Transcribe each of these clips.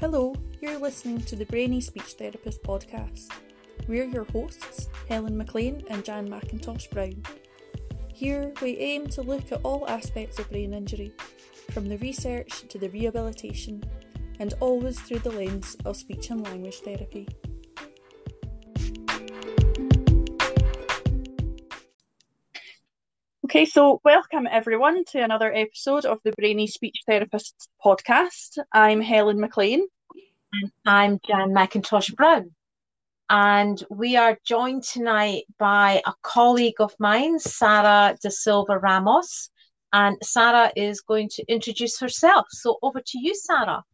Hello, you're listening to the Brainy Speech Therapist podcast. We're your hosts, Helen McLean and Jan McIntosh Brown. Here, we aim to look at all aspects of brain injury, from the research to the rehabilitation, and always through the lens of speech and language therapy. Okay, so welcome everyone to another episode of the Brainy Speech Therapist podcast. I'm Helen McLean. And I'm Jan McIntosh Brown. And we are joined tonight by a colleague of mine, Sara De Silva Ramos. And Sara is going to introduce herself. So over to you, Sara.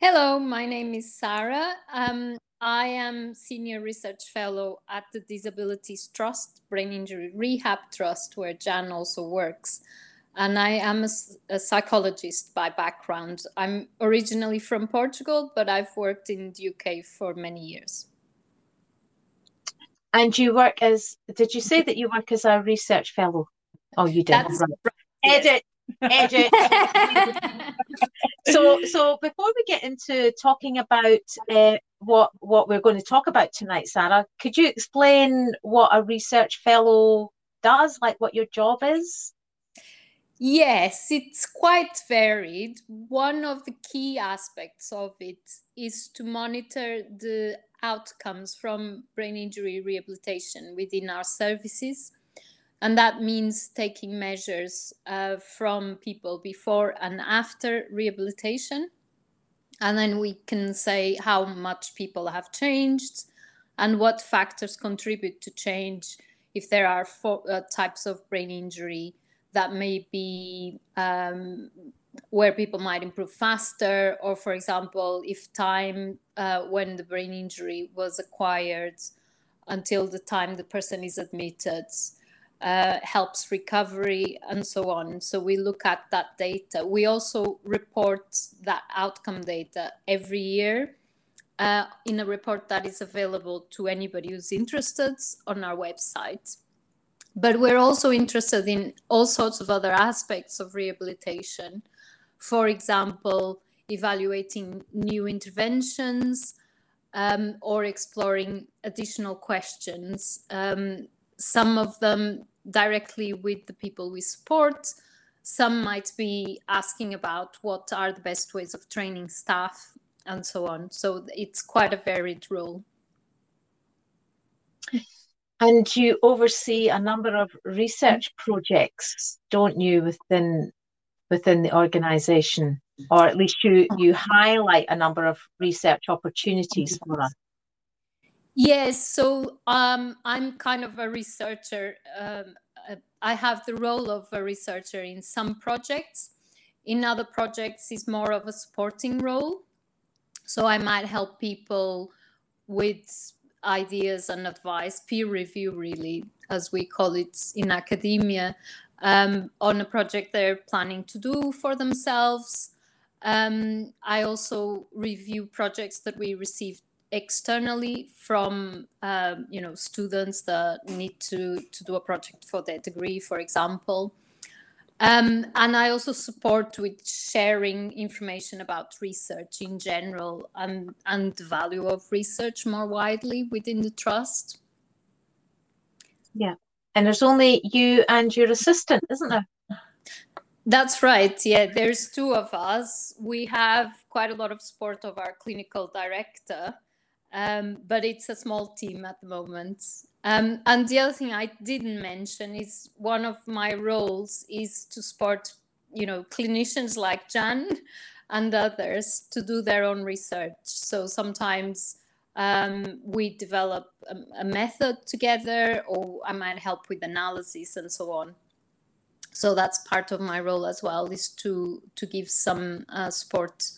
Hello, my name is Sara. Um, I am Senior Research Fellow at the Disabilities Trust, Brain Injury Rehab Trust, where Jan also works. And I am a, a, psychologist by background. I'm originally from Portugal, but I've worked in the UK for many years. And you work as, did you say that you work as a research fellow? Oh, you did. Right. Yes. Edit edit. so, so before we get into talking about uh, what what we're going to talk about tonight, Sara, could you explain what a research fellow does, like what your job is? Yes, it's quite varied. One of the key aspects of it is to monitor the outcomes from brain injury rehabilitation within our services and that means taking measures uh, from people before and after rehabilitation. And then we can say how much people have changed and what factors contribute to change if there are four, uh, types of brain injury that may be um, where people might improve faster, or for example, if time uh, when the brain injury was acquired until the time the person is admitted uh, helps recovery and so on. So we look at that data. We also report that outcome data every year uh, in a report that is available to anybody who's interested on our website. But we're also interested in all sorts of other aspects of rehabilitation. For example, evaluating new interventions um, or exploring additional questions. Um, some of them directly with the people we support. Some might be asking about what are the best ways of training staff and so on. So it's quite a varied role. And you oversee a number of research projects, don't you, within within the organization? Or at least you you highlight a number of research opportunities for us. Yes, so um, I'm kind of a researcher. Um, I have the role of a researcher in some projects. In other projects, is more of a supporting role. So I might help people with ideas and advice, peer review, really, as we call it in academia, um, on a project they're planning to do for themselves. Um, I also review projects that we receive externally from um, you know students that need to to do a project for their degree, for example. Um, and I also support with sharing information about research in general and, and the value of research more widely within the trust. Yeah. And there's only you and your assistant, isn't there? That's right. Yeah, there's two of us. We have quite a lot of support of our clinical director, um, but it's a small team at the moment. Um, and the other thing I didn't mention is one of my roles is to support, you know, clinicians like Jan and others to do their own research. So sometimes um, we develop a, a, method together, or I might help with analysis and so on. So that's part of my role as well, is to to give some uh, support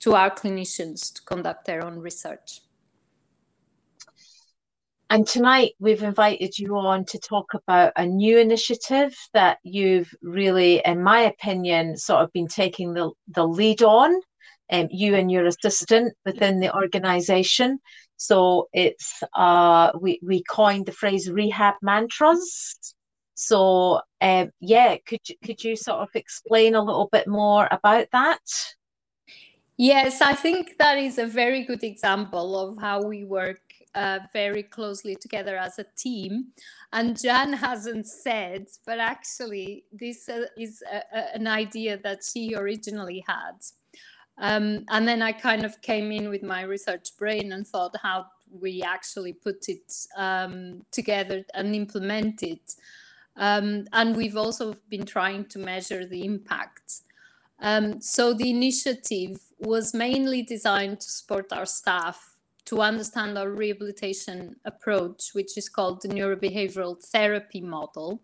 to our clinicians to conduct their own research. And tonight we've invited you on to talk about a new initiative that you've really, in my opinion, sort of been taking the, the lead on, um, you and your assistant within the organisation. So it's uh, we we coined the phrase rehab mantras. So um, yeah, could you, could you sort of explain a little bit more about that? Yes, I think that is a very good example of how we work uh, very closely together as a team. And Jan hasn't said, but actually, this uh, is a, a, an idea that she originally had. Um, and then I kind of came in with my research brain and thought how we actually put it um, together and implement it. Um, and we've also been trying to measure the impact. Um, so the initiative was mainly designed to support our staff to understand our rehabilitation approach, which is called the neurobehavioral therapy model.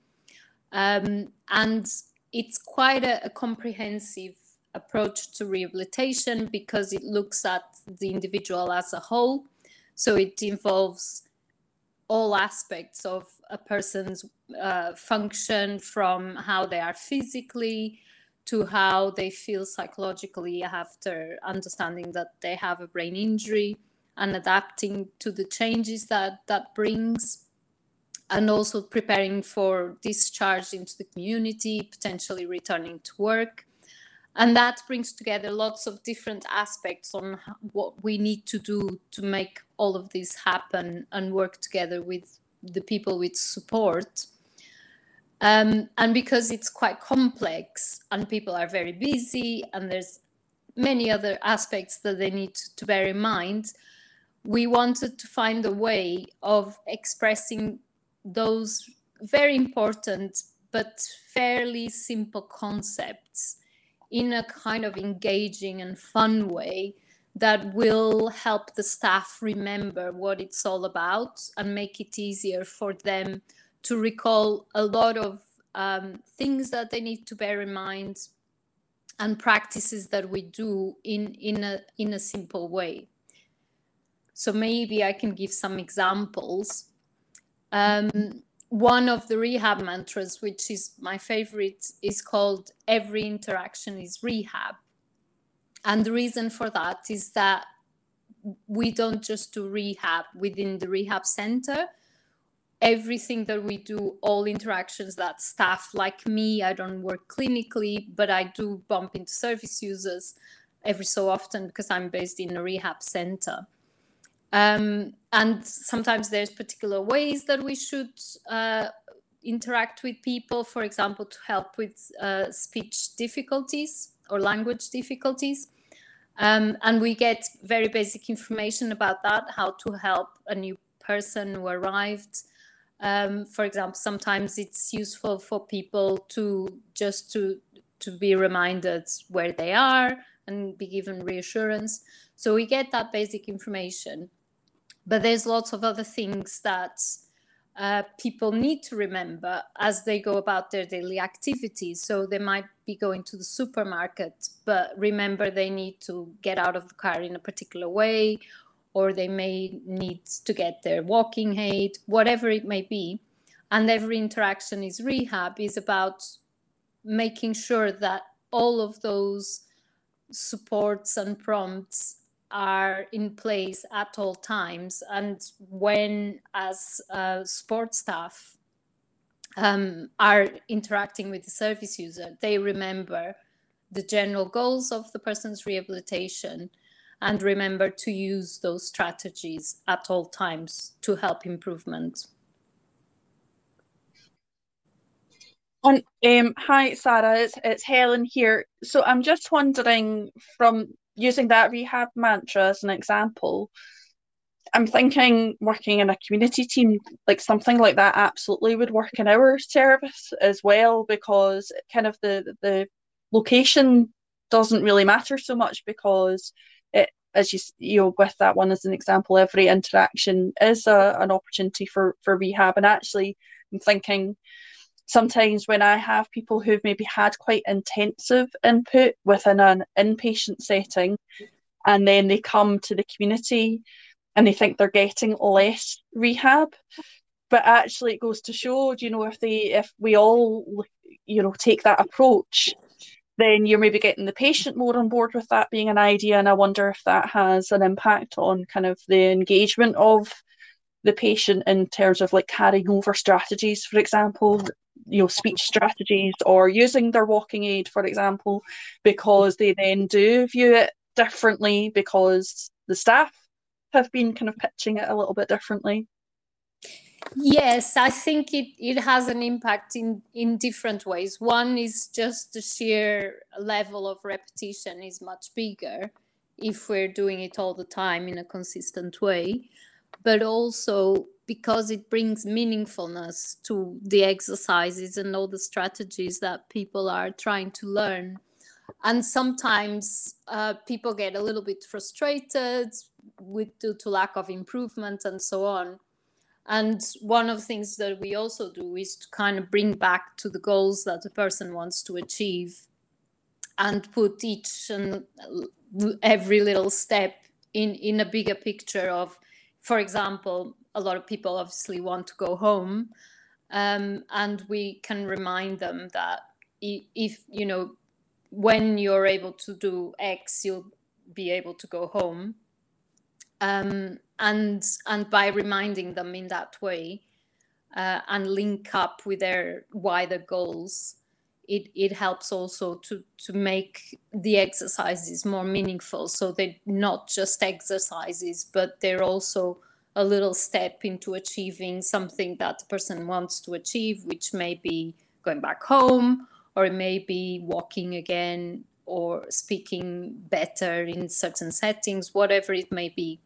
Um, and it's quite a, a, comprehensive approach to rehabilitation because it looks at the individual as a whole. So it involves all aspects of a person's uh, function from how they are physically to how they feel psychologically after understanding that they have a brain injury and adapting to the changes that that brings and also preparing for discharge into the community potentially returning to work. And that brings together lots of different aspects on what we need to do to make all of this happen and work together with the people with support um, and because it's quite complex and people are very busy and there's many other aspects that they need to, to bear in mind, we wanted to find a way of expressing those very important but fairly simple concepts in a kind of engaging and fun way that will help the staff remember what it's all about and make it easier for them to recall a lot of um, things that they need to bear in mind and practices that we do in in a in a simple way. So maybe i can give some examples. Um, one of the rehab mantras which is my favorite is called every interaction is rehab. And the reason for that is that we don't just do rehab within the rehab center everything that we do, all interactions that staff like me, I don't work clinically, but I do bump into service users every so often because I'm based in a rehab center. Um, and sometimes there's particular ways that we should uh, interact with people, for example, to help with uh, speech difficulties or language difficulties. Um, and we get very basic information about that, how to help a new person who arrived, um, for example, sometimes it's useful for people to just to to be reminded where they are and be given reassurance. So we get that basic information, but there's lots of other things that uh, people need to remember as they go about their daily activities. So they might be going to the supermarket, but remember they need to get out of the car in a particular way, or they may need to get their walking aid, whatever it may be. And every interaction is rehab is about making sure that all of those supports and prompts are in place at all times. And when, as uh, support staff, um, are interacting with the service user, they remember the general goals of the person's rehabilitation and remember to use those strategies at all times to help improvement. Um, hi, Sara, it's, it's Helen here. So I'm just wondering from using that rehab mantra as an example, I'm thinking working in a community team, like something like that absolutely would work in our service as well, because kind of the the location doesn't really matter so much because as you you know with that one as an example, every interaction is a, an opportunity for for rehab. And actually, I'm thinking sometimes when I have people who've maybe had quite intensive input within an inpatient setting, and then they come to the community and they think they're getting less rehab but actually it goes to show you know if they if we all you know take that approach then you're maybe getting the patient more on board with that being an idea. And I wonder if that has an impact on kind of the engagement of the patient in terms of like carrying over strategies, for example, you know, speech strategies or using their walking aid, for example, because they then do view it differently because the staff have been kind of pitching it a little bit differently? Yes, I think it, it has an impact in, in different ways. One is just the sheer level of repetition is much bigger if we're doing it all the time in a consistent way, but also because it brings meaningfulness to the exercises and all the strategies that people are trying to learn. And sometimes uh, people get a little bit frustrated with due to lack of improvement and so on. And one of the things that we also do is to kind of bring back to the goals that the person wants to achieve and put each and every little step in, in a bigger picture of, for example, a lot of people obviously want to go home. Um, and we can remind them that if, you know, when you're able to do X, you'll be able to go home. Um, and and by reminding them in that way uh, and link up with their wider goals it, it helps also to to make the exercises more meaningful. So they're not just exercises but they're also a little step into achieving something that the person wants to achieve which may be going back home or it may be walking again or speaking better in certain settings whatever it may be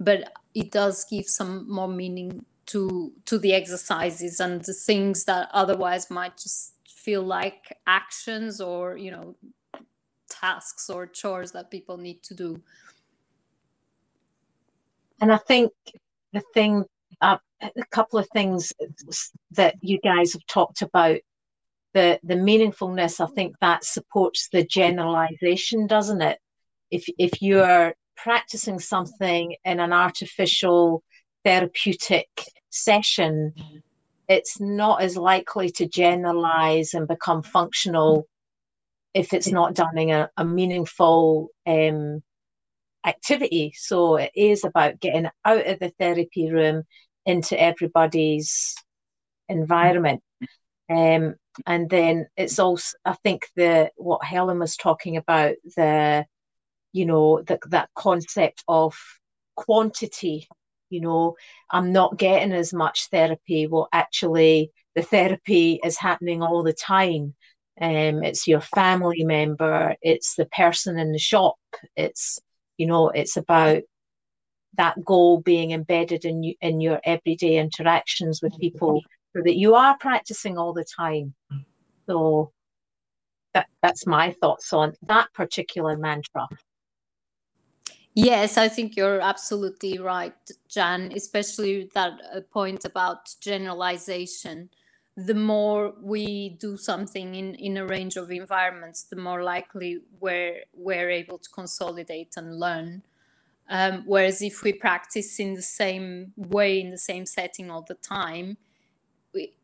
but it does give some more meaning to to the exercises and the things that otherwise might just feel like actions or you know tasks or chores that people need to do. And i think the thing uh, a couple of things that you guys have talked about the the meaningfulness i think that supports the generalization doesn't it? If if you're practicing something in an artificial therapeutic session, it's not as likely to generalize and become functional if it's not done in a, a meaningful um, activity. So it is about getting out of the therapy room into everybody's environment. Um, and then it's also, I think the what Helen was talking about, the you know that that concept of quantity you know i'm not getting as much therapy. Well actually the therapy is happening all the time. Um, it's your family member it's the person in the shop it's you know it's about that goal being embedded in you in your everyday interactions with people so that you are practicing all the time. So that, that's my thoughts on that particular mantra Yes, I think you're absolutely right, Jan, especially that uh, point about generalization. The more we do something in, in a range of environments, the more likely we're, we're able to consolidate and learn. Um, whereas if we practice in the same way, in the same setting all the time,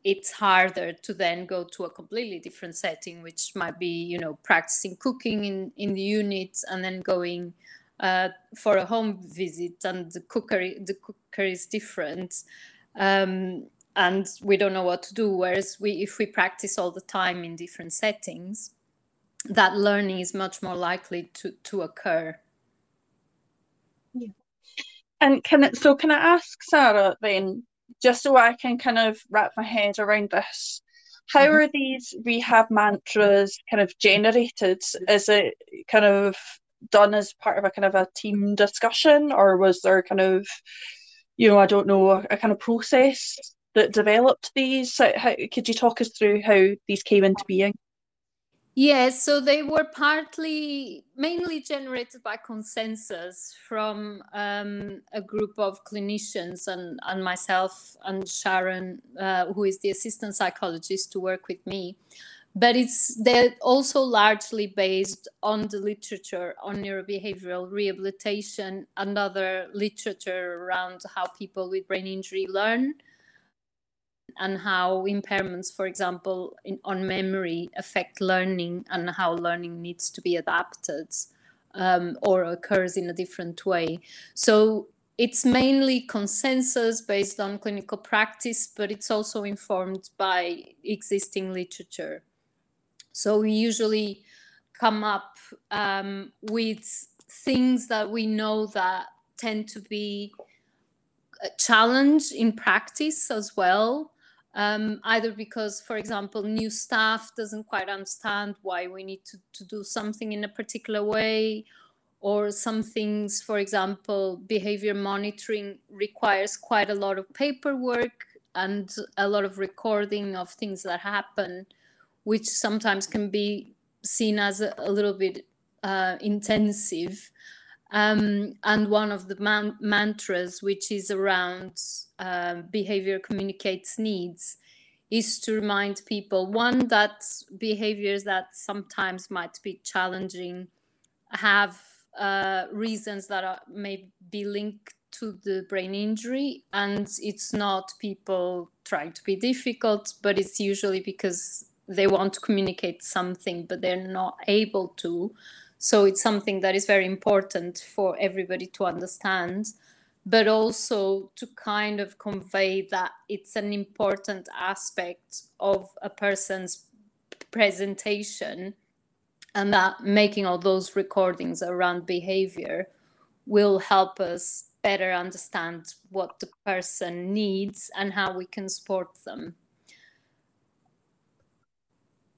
it's harder to then go to a completely different setting, which might be, you know, practicing cooking in, in the units and then going uh, for a home visit and the cookery the cooker is different um, and we don't know what to do whereas we if we practice all the time in different settings that learning is much more likely to to occur yeah. and can it so can i ask sarah then just so i can kind of wrap my head around this how mm-hmm. are these rehab mantras kind of generated is it kind of done as part of a kind of a team discussion, or was there kind of, you know, I don't know, a, a kind of process that developed these? How, how, could you talk us through how these came into being? Yes, so they were partly, mainly generated by consensus from um, a group of clinicians and, and myself and Sharon, uh, who is the assistant psychologist to work with me but it's they're also largely based on the literature on neurobehavioral rehabilitation and other literature around how people with brain injury learn and how impairments for example in, on memory affect learning and how learning needs to be adapted um, or occurs in a different way. So it's mainly consensus based on clinical practice but it's also informed by existing literature so we usually come up um, with things that we know that tend to be a challenge in practice as well. Um, either because, for example, new staff doesn't quite understand why we need to, to do something in a particular way, or some things, for example, behavior monitoring requires quite a lot of paperwork and a lot of recording of things that happen, which sometimes can be seen as a, a little bit uh, intensive. Um, and one of the man- mantras, which is around uh, behavior communicates needs, is to remind people one that behaviors that sometimes might be challenging have uh, reasons that are, may be linked to the brain injury and it's not people trying to be difficult but it's usually because they want to communicate something but they're not able to so it's something that is very important for everybody to understand, but also to kind of convey that it's an important aspect of a person's presentation and that making all those recordings around behavior will help us better understand what the person needs and how we can support them.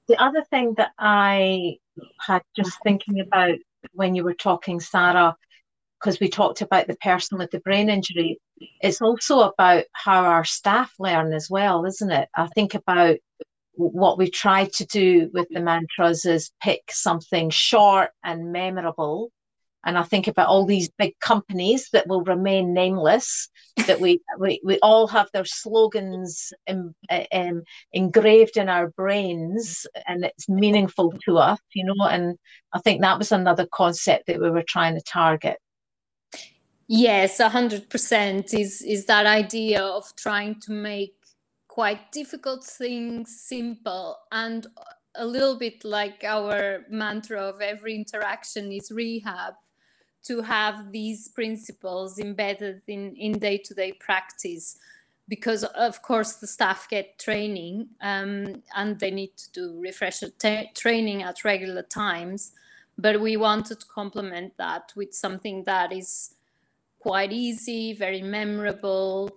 The other thing that I had just thinking about when you were talking, Sara, because we talked about the person with the brain injury, it's also about how our staff learn as well, isn't it? I think about what we try to do with the mantras is pick something short and memorable and I think about all these big companies that will remain nameless, that we, we, we all have their slogans in, um, engraved in our brains and it's meaningful to us, you know. And I think that was another concept that we were trying to target. Yes, 100% is, is that idea of trying to make quite difficult things simple and a little bit like our mantra of every interaction is rehab to have these principles embedded in, in day-to-day practice because of course the staff get training um, and they need to do refresher training at regular times. But we wanted to complement that with something that is quite easy very memorable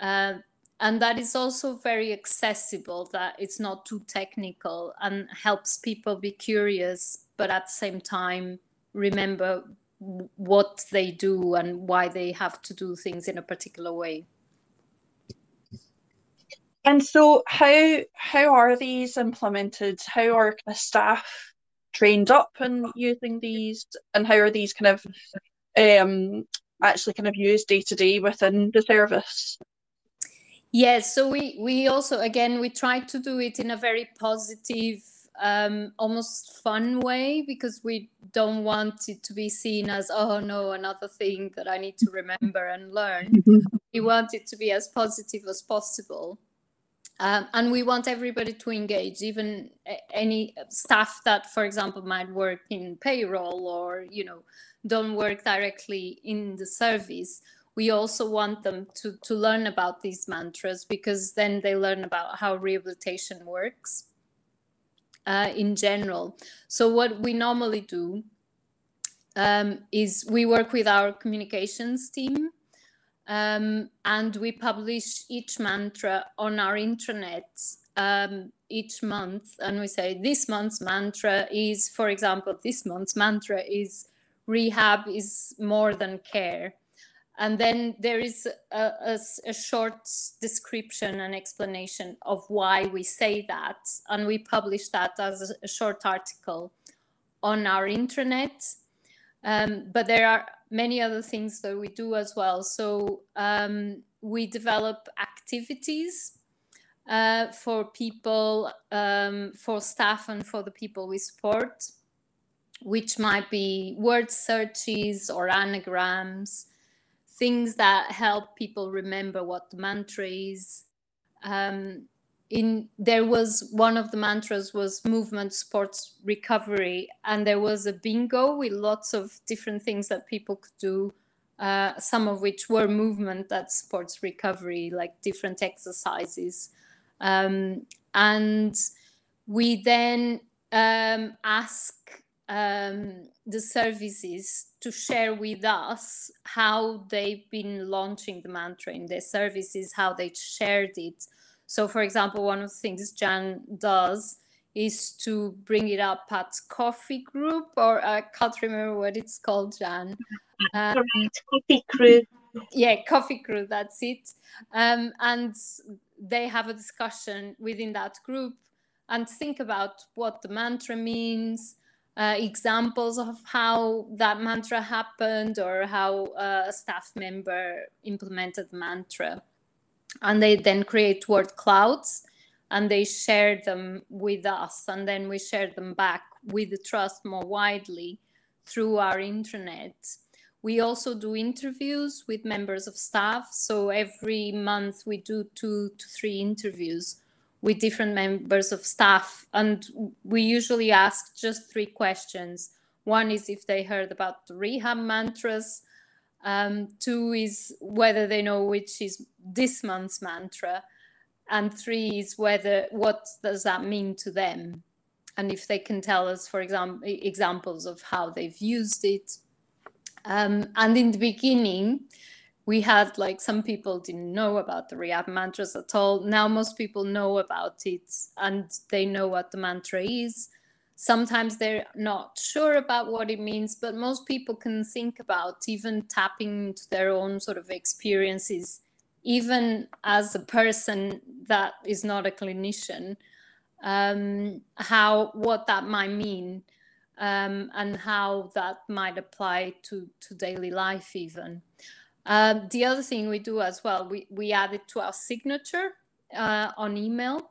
uh, and that is also very accessible that it's not too technical and helps people be curious but at the same time remember what they do and why they have to do things in a particular way. And so, how how are these implemented? How are the staff trained up in using these, and how are these kind of um, actually kind of used day to day within the service? Yes, so we we also again we try to do it in a very positive um, almost fun way because we don't want it to be seen as oh no another thing that I need to remember and learn. Mm-hmm. We want it to be as positive as possible. Um, and we want everybody to engage, even any staff that, for example, might work in payroll or you know don't work directly in the service. We also want them to to learn about these mantras because then they learn about how rehabilitation works uh, in general. So what we normally do um, is we work with our communications team um, and we publish each mantra on our intranet um, each month. And we say this month's mantra is, for example, this month's mantra is rehab is more than care and then there is a, a, a, short description and explanation of why we say that. And we publish that as a, short article on our intranet. Um, but there are many other things that we do as well. So um, we develop activities uh, for people um, for staff and for the people we support which might be word searches or anagrams things that help people remember what the mantra is. Um, in there was one of the mantras was movement sports recovery and there was a bingo with lots of different things that people could do uh, some of which were movement that sports recovery like different exercises um, and we then um, ask um, the services to share with us how they've been launching the mantra in their services, how they shared it. So, for example, one of the things Jan does is to bring it up at coffee group, or I can't remember what it's called, Jan. Um, coffee crew. Yeah, coffee crew. That's it. Um, and they have a discussion within that group and think about what the mantra means uh, examples of how that mantra happened or how uh, a staff member implemented the mantra. And they then create word clouds and they share them with us. And then we share them back with the trust more widely through our intranet. We also do interviews with members of staff. So every month we do two to three interviews with different members of staff. And we usually ask just three questions. One is if they heard about the rehab mantras. Um, two is whether they know which is this month's mantra. And three is whether what does that mean to them? And if they can tell us, for example, examples of how they've used it. Um, and in the beginning, we had like some people didn't know about the rehab mantras at all. Now most people know about it and they know what the mantra is. Sometimes they're not sure about what it means, but most people can think about even tapping into their own sort of experiences, even as a person that is not a clinician, um, how what that might mean. Um, and how that might apply to, to daily life even. Um, the other thing we do as well, we, we add it to our signature uh, on email.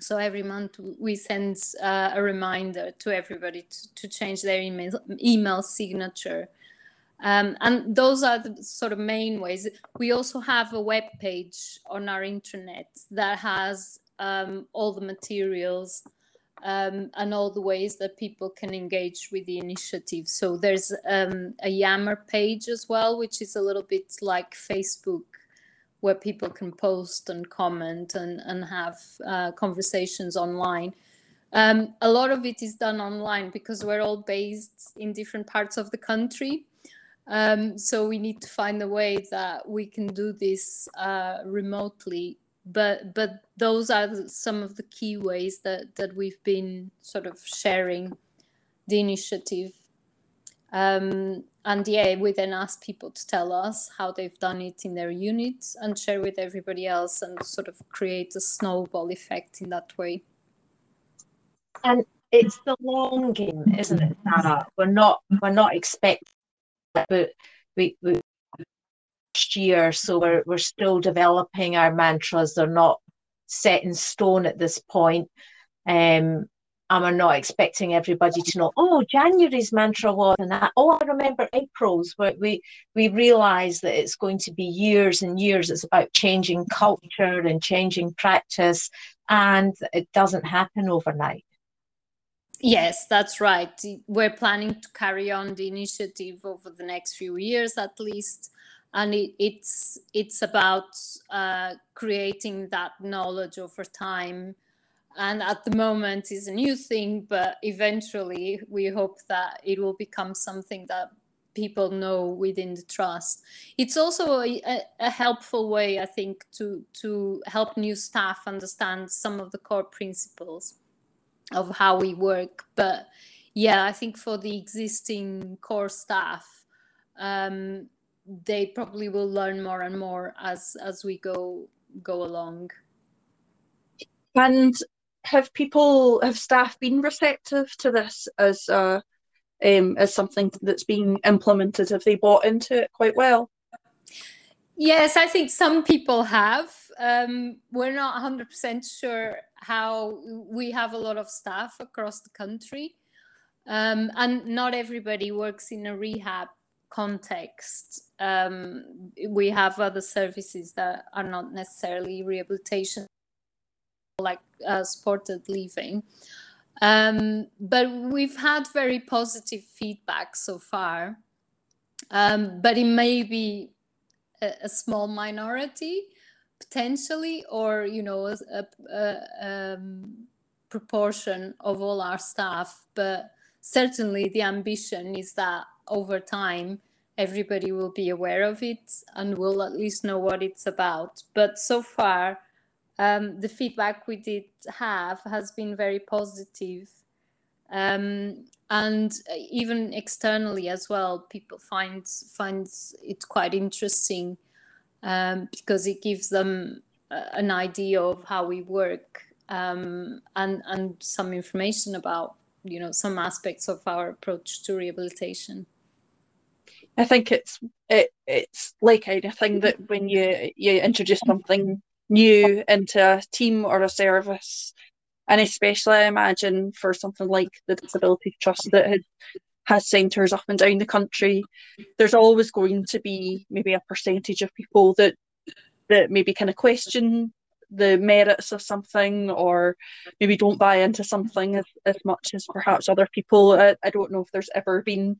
So every month we send uh, a reminder to everybody to, to change their email, email signature. Um, and those are the sort of main ways. We also have a web page on our intranet that has um, all the materials um, and all the ways that people can engage with the initiative. So there's um, a Yammer page as well, which is a little bit like Facebook, where people can post and comment and, and have uh, conversations online. Um, a lot of it is done online because we're all based in different parts of the country. Um, so we need to find a way that we can do this uh, remotely but but those are some of the key ways that that we've been sort of sharing the initiative um, and yeah we then ask people to tell us how they've done it in their units and share with everybody else and sort of create a snowball effect in that way and it's the long game isn't it Sara? we're not we're not expecting but we, we year, so we're we're still developing our mantras. They're not set in stone at this point. Um, and we're not expecting everybody to know, oh, January's mantra was and that. Oh, I remember April's, where we we realise that it's going to be years and years. It's about changing culture and changing practice, and it doesn't happen overnight. Yes, that's right. We're planning to carry on the initiative over the next few years at least and it, it's it's about uh, creating that knowledge over time. And at the moment is a new thing but eventually we hope that it will become something that people know within the trust. It's also a, a, helpful way i think to to help new staff understand some of the core principles of how we work. But yeah i think for the existing core staff um, they probably will learn more and more as as we go go along. And have people have staff been receptive to this as uh um, as something that's being implemented? Have they bought into it quite well? Yes i think some people have. Um, we're not 100% sure how we have a lot of staff across the country. Um, and not everybody works in a rehab context, um, we have other services that are not necessarily rehabilitation, like uh, supported living. Um, but we've had very positive feedback so far. Um, but it may be a, a, small minority potentially, or you know, a, a um, proportion of all our staff. But certainly the ambition is that over time everybody will be aware of it and will at least know what it's about. But so far, um, the feedback we did have has been very positive. Um, and even externally as well, people find find it quite interesting um, because it gives them uh, an idea of how we work um, and and some information about you know some aspects of our approach to rehabilitation. I think it's it, it's like anything that when you you introduce something new into a team or a service, and especially I imagine for something like the Disability Trust that has, has centres up and down the country, there's always going to be maybe a percentage of people that that maybe kind of question the merits of something or maybe don't buy into something as, as much as perhaps other people. I, I don't know if there's ever been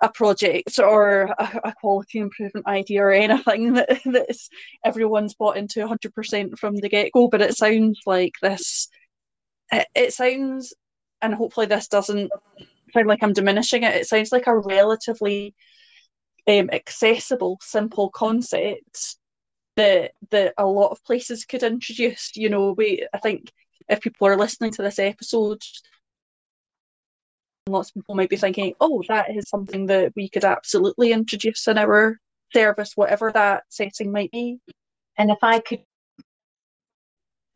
a project or a, a, quality improvement idea or anything that that's everyone's bought into 100% from the get-go but it sounds like this it, it sounds and hopefully this doesn't sound like i'm diminishing it it sounds like a relatively um, accessible simple concept that that a lot of places could introduce. You know we i think if people are listening to this episode lots of people might be thinking, oh, that is something that we could absolutely introduce in our service, whatever that setting might be. And if I could,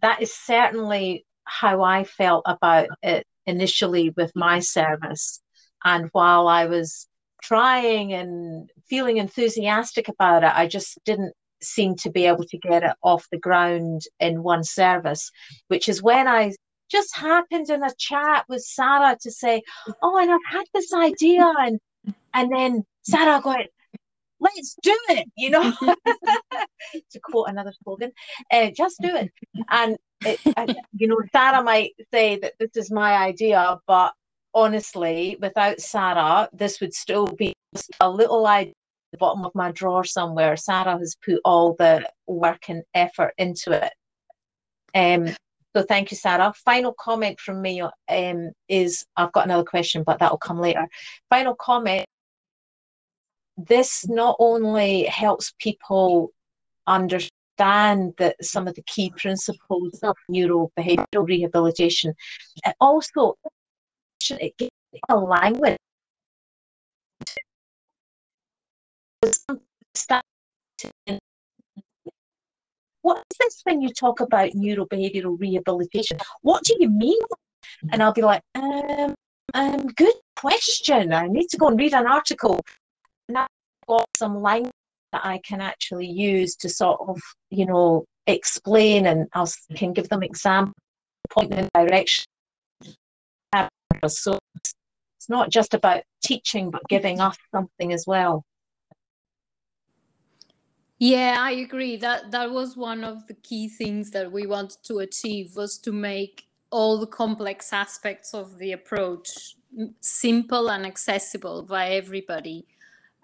that is certainly how I felt about it initially with my service. And while I was trying and feeling enthusiastic about it, I just didn't seem to be able to get it off the ground in one service, which is when I just happened in a chat with Sara to say, "Oh, and I've had this idea," and and then Sara going, "Let's do it," you know, to quote another slogan, uh, "Just do it." And, it, you know, Sara might say that this is my idea, but honestly, without Sara, this would still be just a little idea the bottom of my drawer somewhere. Sara has put all the work and effort into it. Um, so thank you, Sara. Final comment from me um, is I've got another question, but that'll come later. Final comment. This not only helps people understand that some of the key principles of neurobehavioral rehabilitation, it also it gives a language what is this when you talk about neurobehavioral rehabilitation? What do you mean? And I'll be like, um, um, good question. I need to go and read an article. And I've got some language that I can actually use to sort of, you know, explain and I can give them example, point in direction. So it's not just about teaching, but giving us something as well. Yeah, I agree. That that was one of the key things that we wanted to achieve was to make all the complex aspects of the approach simple and accessible by everybody.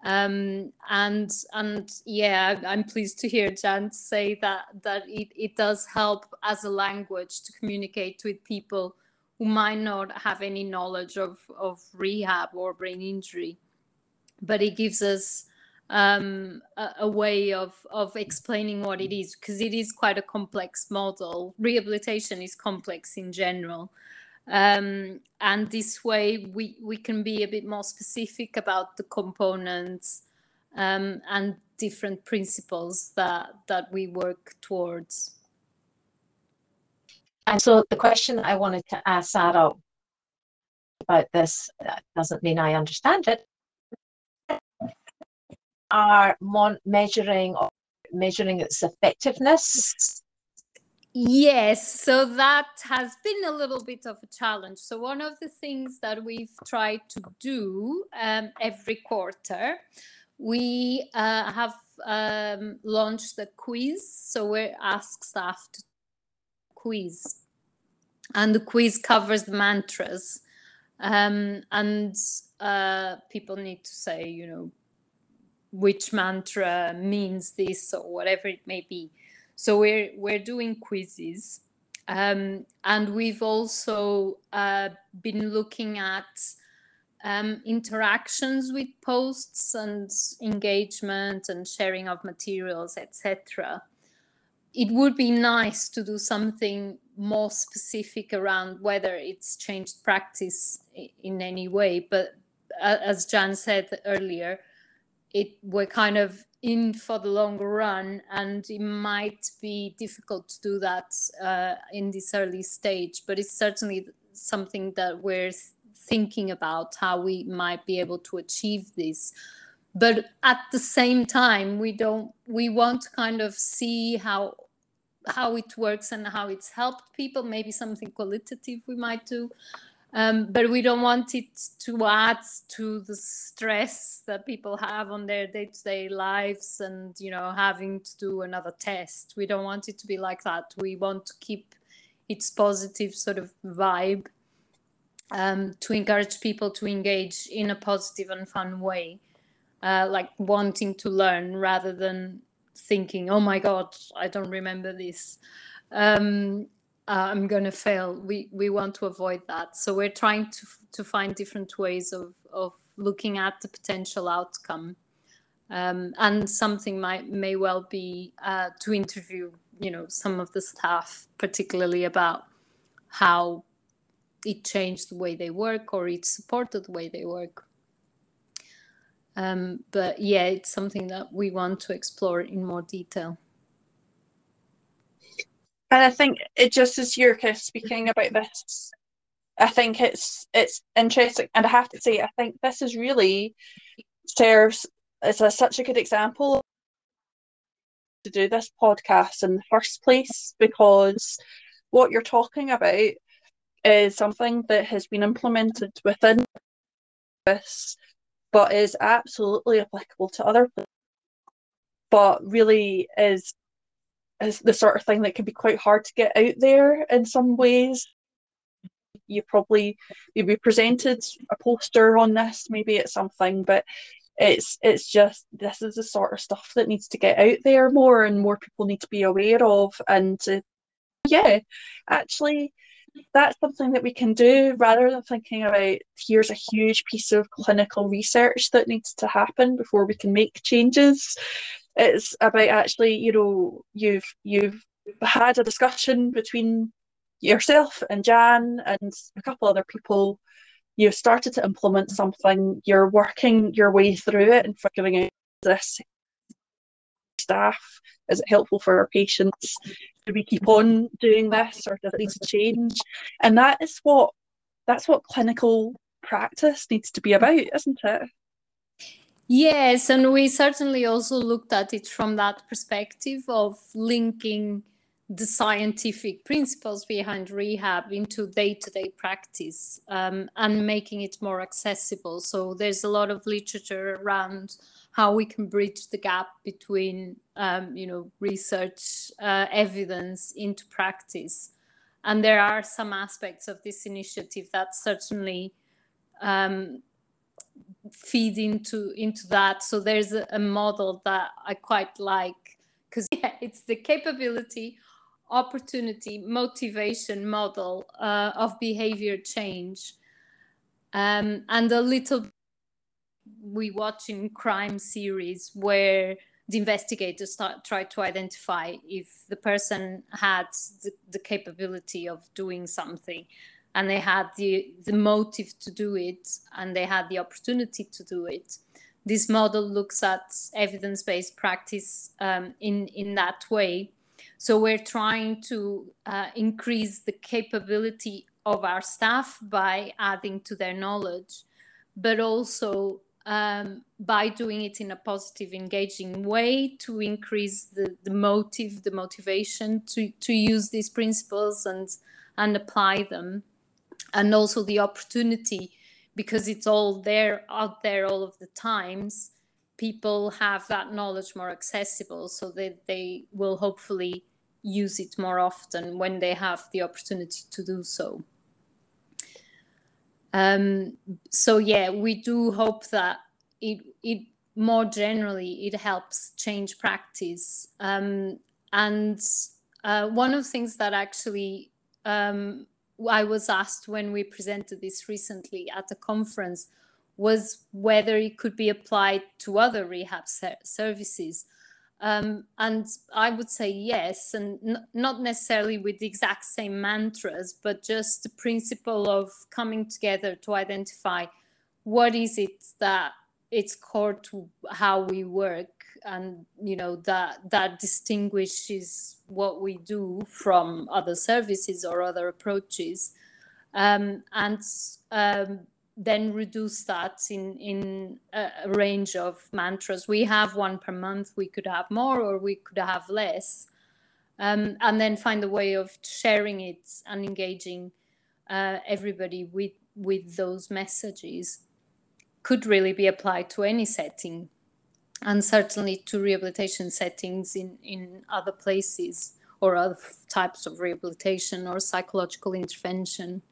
Um, and and yeah, I'm pleased to hear Jan say that that it, it does help as a language to communicate with people who might not have any knowledge of, of rehab or brain injury. But it gives us um, a, a, way of of explaining what it is because it is quite a complex model. Rehabilitation is complex in general, um, and this way we we can be a bit more specific about the components um, and different principles that that we work towards. And so the question I wanted to ask Sara about this doesn't mean I understand it, are mon- measuring or measuring its effectiveness? Yes, so that has been a little bit of a challenge. So, one of the things that we've tried to do um, every quarter, we uh, have um, launched a quiz. So, we ask staff to quiz, and the quiz covers the mantras. Um, and uh, people need to say, you know, which mantra means this or whatever it may be. So we're we're doing quizzes, um, and we've also uh, been looking at um, interactions with posts and engagement and sharing of materials, etc. It would be nice to do something more specific around whether it's changed practice in any way. But uh, as Jan said earlier, it we're kind of in for the long run, and it might be difficult to do that uh, in this early stage. But it's certainly something that we're thinking about how we might be able to achieve this but at the same time we don't we want to kind of see how how it works and how it's helped people maybe something qualitative we might do um, but we don't want it to add to the stress that people have on their day-to-day lives and you know having to do another test we don't want it to be like that we want to keep its positive sort of vibe um, to encourage people to engage in a positive and fun way, uh, like wanting to learn rather than thinking, "Oh my God, I don't remember this." Um, I'm gonna fail. We we want to avoid that, so we're trying to to find different ways of of looking at the potential outcome. Um, and something might may well be uh, to interview, you know, some of the staff, particularly about how it changed the way they work or it supported the way they work. Um, but yeah, it's something that we want to explore in more detail. And I think it just as you're speaking about this, I think it's it's interesting, and I have to say, I think this is really serves as a, such a good example to do this podcast in the first place because what you're talking about is something that has been implemented within this, but is absolutely applicable to other places, but really is is the sort of thing that can be quite hard to get out there in some ways. You probably maybe presented a poster on this, maybe it's something, but it's it's just this is the sort of stuff that needs to get out there more and more people need to be aware of and to, yeah actually that's something that we can do rather than thinking about here's a huge piece of clinical research that needs to happen before we can make changes it's about actually you know you've you've had a discussion between yourself and jan and a couple other people you've started to implement something you're working your way through it and figuring out this staff is it helpful for our patients do we keep on doing this or does it need to change? And that is what that's what clinical practice needs to be about, isn't it? Yes, and we certainly also looked at it from that perspective of linking the scientific principles behind rehab into day-to-day practice um, and making it more accessible. So there's a lot of literature around how we can bridge the gap between um, you know research uh, evidence into practice and there are some aspects of this initiative that certainly um, feed into into that. So there's a, a model that i quite like because yeah, it's the capability opportunity motivation model uh, of behavior change. Um, and a little we watch in crime series where the investigators start, try to identify if the person had the, the capability of doing something and they had the, the motive to do it and they had the opportunity to do it. This model looks at evidence based practice um, in, in that way. So we're trying to uh, increase the capability of our staff by adding to their knowledge, but also um, by doing it in a positive, engaging way to increase the, the motive, the motivation to, to use these principles and, and apply them. And also the opportunity, because it's all there, out there all of the times, people have that knowledge more accessible so that they will hopefully use it more often when they have the opportunity to do so. Um, so yeah, we do hope that it it more generally it helps change practice. Um, and uh, one of the things that actually um, I was asked when we presented this recently at the conference was whether it could be applied to other rehab ser- services. Um, and I would say yes, and not necessarily with the exact same mantras, but just the principle of coming together to identify what is it that it's core to how we work, and you know that that distinguishes what we do from other services or other approaches, um, and um, then reduce that in in a range of mantras. We have one per month. We could have more, or we could have less, um, and then find a way of sharing it and engaging uh, everybody with with those messages. Could really be applied to any setting, and certainly to rehabilitation settings in in other places or other types of rehabilitation or psychological intervention.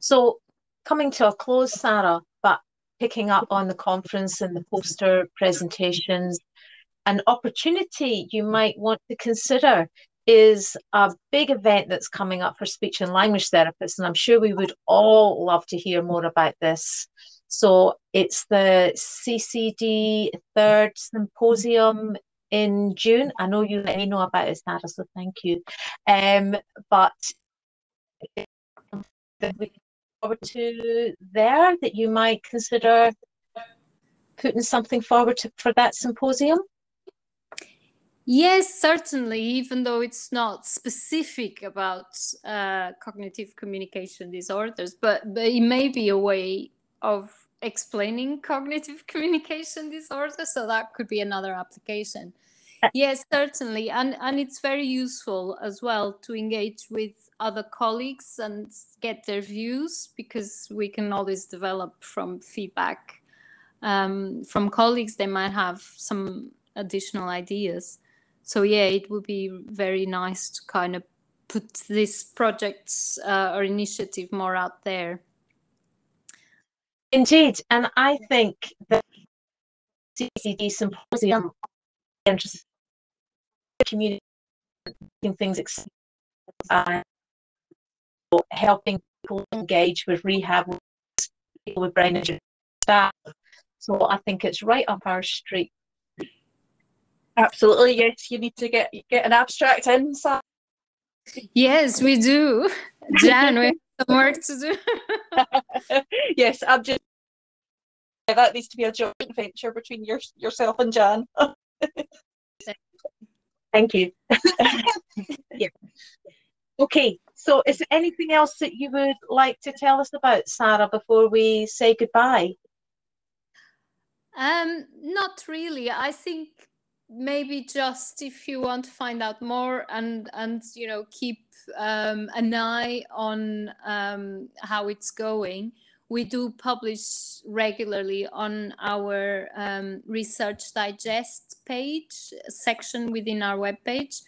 So coming to a close, Sara, but picking up on the conference and the poster presentations, an opportunity you might want to consider is a big event that's coming up for speech and language therapists, and I'm sure we would all love to hear more about this. So it's the CCD third symposium in June. I know you let me know about it, Sara, so thank you. Um, but that we forward to there that you might consider putting something forward to, for that symposium? Yes, certainly, even though it's not specific about uh, cognitive communication disorders, but, but it may be a way of explaining cognitive communication disorders. So that could be another application. Uh, yes, certainly. And, and it's very useful as well to engage with other colleagues and get their views because we can always develop from feedback um, from colleagues. They might have some additional ideas. So yeah, it would be very nice to kind of put this project uh, or initiative more out there. Indeed, and I think that CCD symposium interesting community things uh, helping people engage with rehab people with brain injury staff. So I think it's right up our street. Absolutely, yes. You need to get get an abstract in. So. Yes, we do. Jan, we have some work to do. yes, I'm just that needs to be a joint venture between your, yourself and Jan. Thank you. yeah. Okay, so is there anything else that you would like to tell us about, Sara, before we say goodbye? Um, not really. I think maybe just if you want to find out more and and you know keep um, an eye on um, how it's going we do publish regularly on our um, research digest page section within our webpage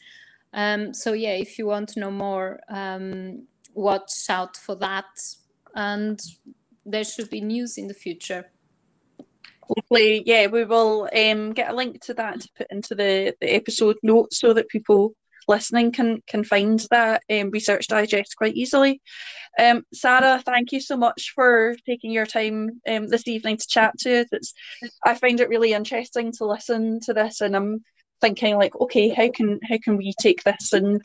um, so yeah, if you want to know more, um, watch out for that, and there should be news in the future. Hopefully, yeah, we will um, get a link to that to put into the, the episode notes so that people listening can can find that um, research digest quite easily. Um, Sara, thank you so much for taking your time um, this evening to chat to us. It's, I find it really interesting to listen to this, and I'm thinking like, okay, how can how can we take this and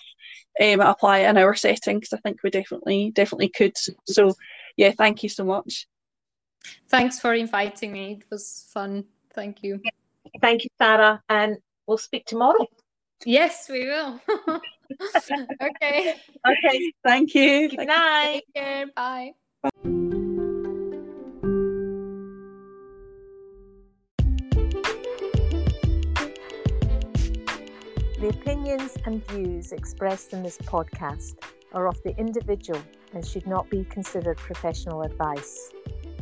um, apply it in our setting? Because I think we definitely definitely could. So yeah, thank you so much. Thanks for inviting me. It was fun. Thank you. Thank you, Sara, and we'll speak tomorrow. Yes, we will. okay. Okay. Thank you. Good night. Take care. Bye. Bye. The opinions and views expressed in this podcast are of the individual and should not be considered professional advice.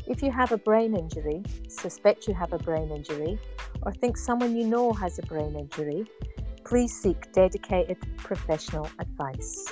If you have a brain injury, suspect you have a brain injury, or think someone you know has a brain injury, please seek dedicated professional advice.